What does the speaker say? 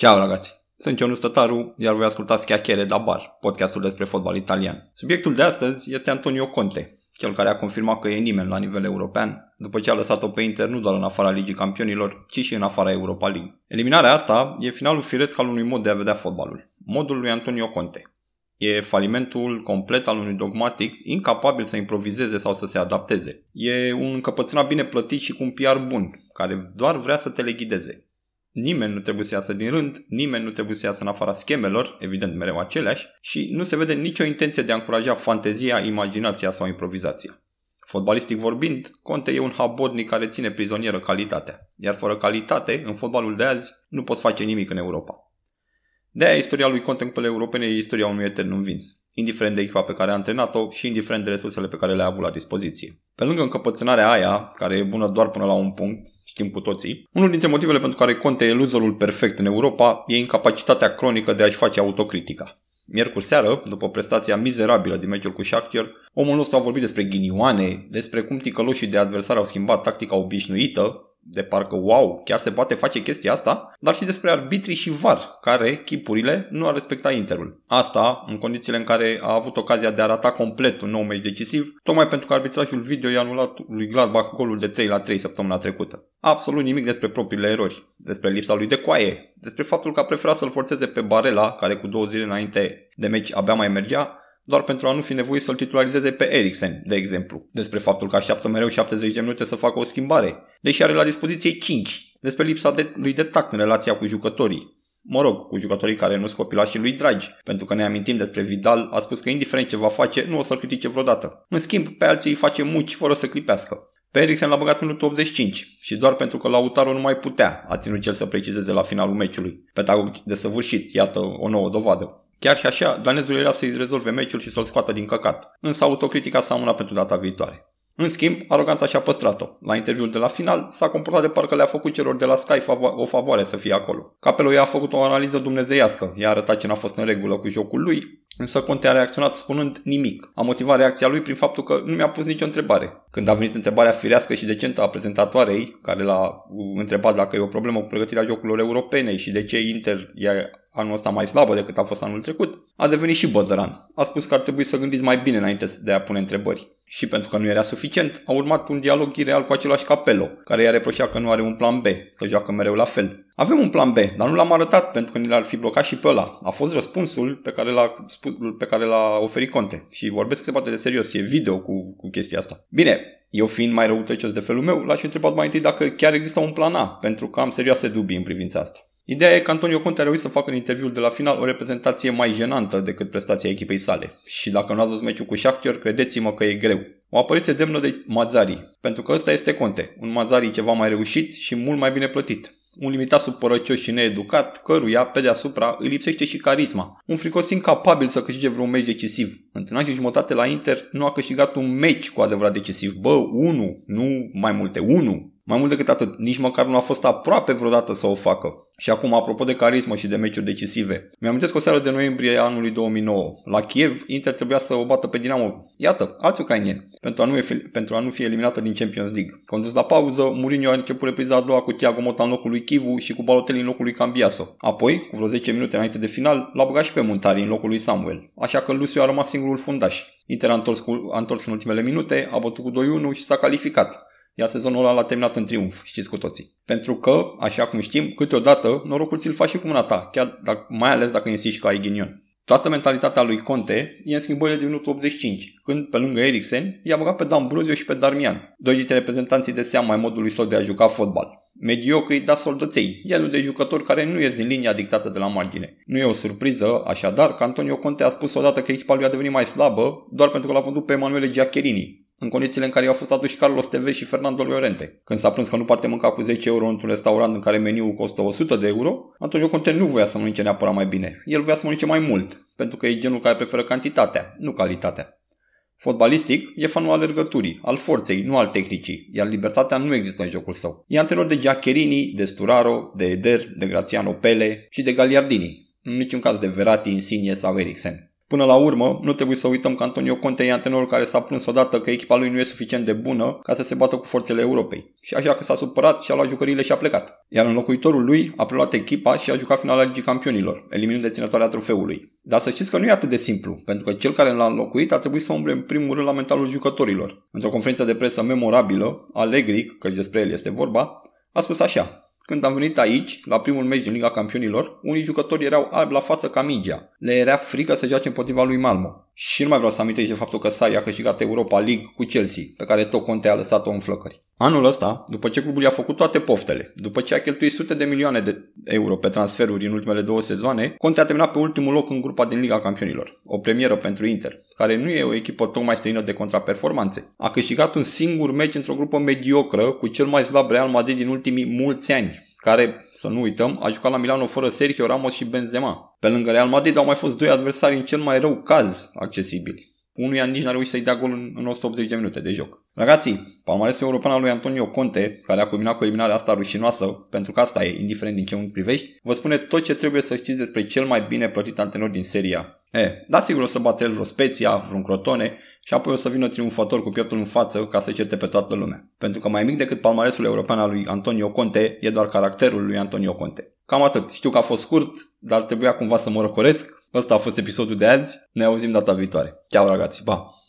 Ciao ragazzi! Sunt Ionuț Stătaru, iar voi ascultați Chiacchiere da Bar, podcastul despre fotbal italian. Subiectul de astăzi este Antonio Conte, cel care a confirmat că e nimeni la nivel european, după ce a lăsat-o pe Inter nu doar în afara Ligii Campionilor, ci și în afara Europa League. Eliminarea asta e finalul firesc al unui mod de a vedea fotbalul, modul lui Antonio Conte. E falimentul complet al unui dogmatic incapabil să improvizeze sau să se adapteze. E un încăpățânat bine plătit și cu un PR bun, care doar vrea să te leghideze. Nimeni nu trebuie să iasă din rând, nimeni nu trebuie să iasă în afara schemelor, evident mereu aceleași, și nu se vede nicio intenție de a încuraja fantezia, imaginația sau improvizația. Fotbalistic vorbind, Conte e un habodnic care ține prizonieră calitatea, iar fără calitate, în fotbalul de azi, nu poți face nimic în Europa. De aia istoria lui Conte în cupele europene e istoria unui etern învins, indiferent de echipa pe care a antrenat-o și indiferent de resursele pe care le-a avut la dispoziție. Pe lângă încăpățânarea aia, care e bună doar până la un punct, știm cu toții. Unul dintre motivele pentru care Conte e loserul perfect în Europa e incapacitatea cronică de a-și face autocritica. Miercuri seară, după prestația mizerabilă din meciul cu Shakhtar, omul nostru a vorbit despre ghinioane, despre cum ticăloșii de adversari au schimbat tactica obișnuită, de parcă wow, chiar se poate face chestia asta, dar și despre arbitrii și VAR, care, chipurile, nu ar respecta Interul. Asta, în condițiile în care a avut ocazia de a rata complet un nou meci decisiv, tocmai pentru că arbitrajul video i-a anulat lui Gladbach golul de 3 la 3 săptămâna trecută. Absolut nimic despre propriile erori, despre lipsa lui de coaie, despre faptul că a preferat să-l forțeze pe Barela, care cu două zile înainte de meci abia mai mergea, doar pentru a nu fi nevoit să-l titularizeze pe Eriksen, de exemplu, despre faptul că așteaptă mereu 70 de minute să facă o schimbare, deși are la dispoziție 5, despre lipsa de, lui de tact în relația cu jucătorii. Mă rog, cu jucătorii care nu sunt și lui dragi, pentru că ne amintim despre Vidal, a spus că indiferent ce va face, nu o să-l critique vreodată. În schimb, pe alții îi face muci fără să clipească. Pe Eriksen l-a băgat în minutul 85 și doar pentru că Lautaro nu mai putea, a ținut cel să precizeze la finalul meciului. Pedagog de săvârșit, iată o nouă dovadă. Chiar și așa, danezul era să-i rezolve meciul și să-l scoată din căcat, însă autocritica s-a amânat pentru data viitoare. În schimb, aroganța și-a păstrat-o. La interviul de la final, s-a comportat de parcă le-a făcut celor de la Sky o favoare să fie acolo. Capelul i-a făcut o analiză dumnezeiască, i-a arătat ce n-a fost în regulă cu jocul lui, însă Conte a reacționat spunând nimic. A motivat reacția lui prin faptul că nu mi-a pus nicio întrebare. Când a venit întrebarea firească și decentă a prezentatoarei, care l-a întrebat dacă e o problemă cu pregătirea jocurilor europene și de ce Inter e anul ăsta mai slabă decât a fost anul trecut, a devenit și bădăran. A spus că ar trebui să gândiți mai bine înainte de a pune întrebări. Și pentru că nu era suficient, a urmat un dialog ireal cu același Capello, care i-a reproșat că nu are un plan B, că joacă mereu la fel. Avem un plan B, dar nu l-am arătat pentru că ni l-ar fi blocat și pe ăla. A fost răspunsul pe care l-a, pe care l-a oferit Conte. Și vorbesc se poate de serios, e video cu, cu chestia asta. Bine, eu fiind mai răutăcios de felul meu, l-aș fi întrebat mai întâi dacă chiar există un plan A, pentru că am serioase dubii în privința asta. Ideea e că Antonio Conte a reușit să facă în interviul de la final o reprezentație mai jenantă decât prestația echipei sale. Și dacă nu ați văzut meciul cu Shakhtar, credeți-mă că e greu. O apariție demnă de Mazzari, pentru că ăsta este Conte, un Mazzari ceva mai reușit și mult mai bine plătit. Un limitat supărăcios și needucat, căruia, pe deasupra, îi lipsește și carisma. Un fricos incapabil să câștige vreun meci decisiv. Într-un an și jumătate la Inter nu a câștigat un meci cu adevărat decisiv. Bă, unu, nu mai multe, unu. Mai mult decât atât, nici măcar nu a fost aproape vreodată să o facă. Și acum, apropo de carismă și de meciuri decisive, mi-am o seară de noiembrie anului 2009. La Kiev, Inter trebuia să o bată pe Dinamo. Iată, alți ucrainieni, pentru a nu, fi, pentru a nu fi eliminată din Champions League. Condus la pauză, Mourinho a început repriza a doua cu Thiago Motta în locul lui Kivu și cu Balotelli în locul lui Cambiaso. Apoi, cu vreo 10 minute înainte de final, l-a băgat și pe Muntari în locul lui Samuel. Așa că Lucio a rămas singurul fundaș. Inter a întors, cu, a întors în ultimele minute, a bătut cu 2-1 și s-a calificat iar sezonul ăla l-a terminat în triumf, știți cu toții. Pentru că, așa cum știm, câteodată norocul ți-l faci și cu mâna ta, chiar dacă, mai ales dacă insisti că ai ghinion. Toată mentalitatea lui Conte e în schimbările de minutul 85, când, pe lângă Eriksen, i-a băgat pe Dan Bruzio și pe Darmian, doi dintre reprezentanții de seamă ai modului său de a juca fotbal. Mediocri, dar soldăței, genul de jucători care nu ies din linia dictată de la margine. Nu e o surpriză, așadar, că Antonio Conte a spus odată că echipa lui a devenit mai slabă doar pentru că l-a vândut pe Emanuele Giaccherini, în condițiile în care i-au fost aduși Carlos TV și Fernando Llorente. Când s-a plâns că nu poate mânca cu 10 euro într-un restaurant în care meniul costă 100 de euro, Antonio Conte nu voia să mănânce neapărat mai bine. El voia să mănânce mai mult, pentru că e genul care preferă cantitatea, nu calitatea. Fotbalistic, e fanul alergăturii, al forței, nu al tehnicii, iar libertatea nu există în jocul său. E antrenor de Giaccherini, de Sturaro, de Eder, de Graziano Pele și de Gagliardini, în niciun caz de Verratti, Insigne sau Eriksen. Până la urmă, nu trebuie să uităm că Antonio Conte e antrenorul care s-a plâns odată că echipa lui nu e suficient de bună ca să se bată cu forțele Europei. Și așa că s-a supărat și a luat jucăriile și a plecat. Iar înlocuitorul lui a preluat echipa și a jucat finala Ligii Campionilor, eliminând deținătoarea trofeului. Dar să știți că nu e atât de simplu, pentru că cel care l-a înlocuit a trebuit să umble în primul rând la mentalul jucătorilor. Într-o conferință de presă memorabilă, Allegri, căci despre el este vorba, a spus așa. Când am venit aici, la primul meci din Liga Campionilor, unii jucători erau albi la față ca mingea. Le era frică să joace împotriva lui Malmo. Și nu mai vreau să amintesc de faptul că Sari a câștigat Europa League cu Chelsea, pe care tot Conte a lăsat-o în flăcări. Anul ăsta, după ce clubul i-a făcut toate poftele, după ce a cheltuit sute de milioane de euro pe transferuri în ultimele două sezoane, Conte a terminat pe ultimul loc în grupa din Liga Campionilor, o premieră pentru Inter, care nu e o echipă tocmai străină de contraperformanțe. A câștigat un singur meci într-o grupă mediocră cu cel mai slab Real Madrid din ultimii mulți ani, care, să nu uităm, a jucat la Milano fără Sergio Ramos și Benzema. Pe lângă Real Madrid au mai fost doi adversari în cel mai rău caz accesibili. Unuia nici n-a reușit să-i dea gol în, 180 de minute de joc. Ragații, palmaresul european al lui Antonio Conte, care a culminat cu eliminarea asta rușinoasă, pentru că asta e, indiferent din ce unghi privești, vă spune tot ce trebuie să știți despre cel mai bine plătit antrenor din seria. E, da sigur o să bate el vreo Speția, vreun Crotone, și apoi o să vină triumfător cu pieptul în față ca să certe pe toată lumea. Pentru că mai mic decât palmaresul european al lui Antonio Conte e doar caracterul lui Antonio Conte. Cam atât. Știu că a fost scurt, dar trebuia cumva să mă răcoresc. Ăsta a fost episodul de azi. Ne auzim data viitoare. Ciao ragazzi, pa!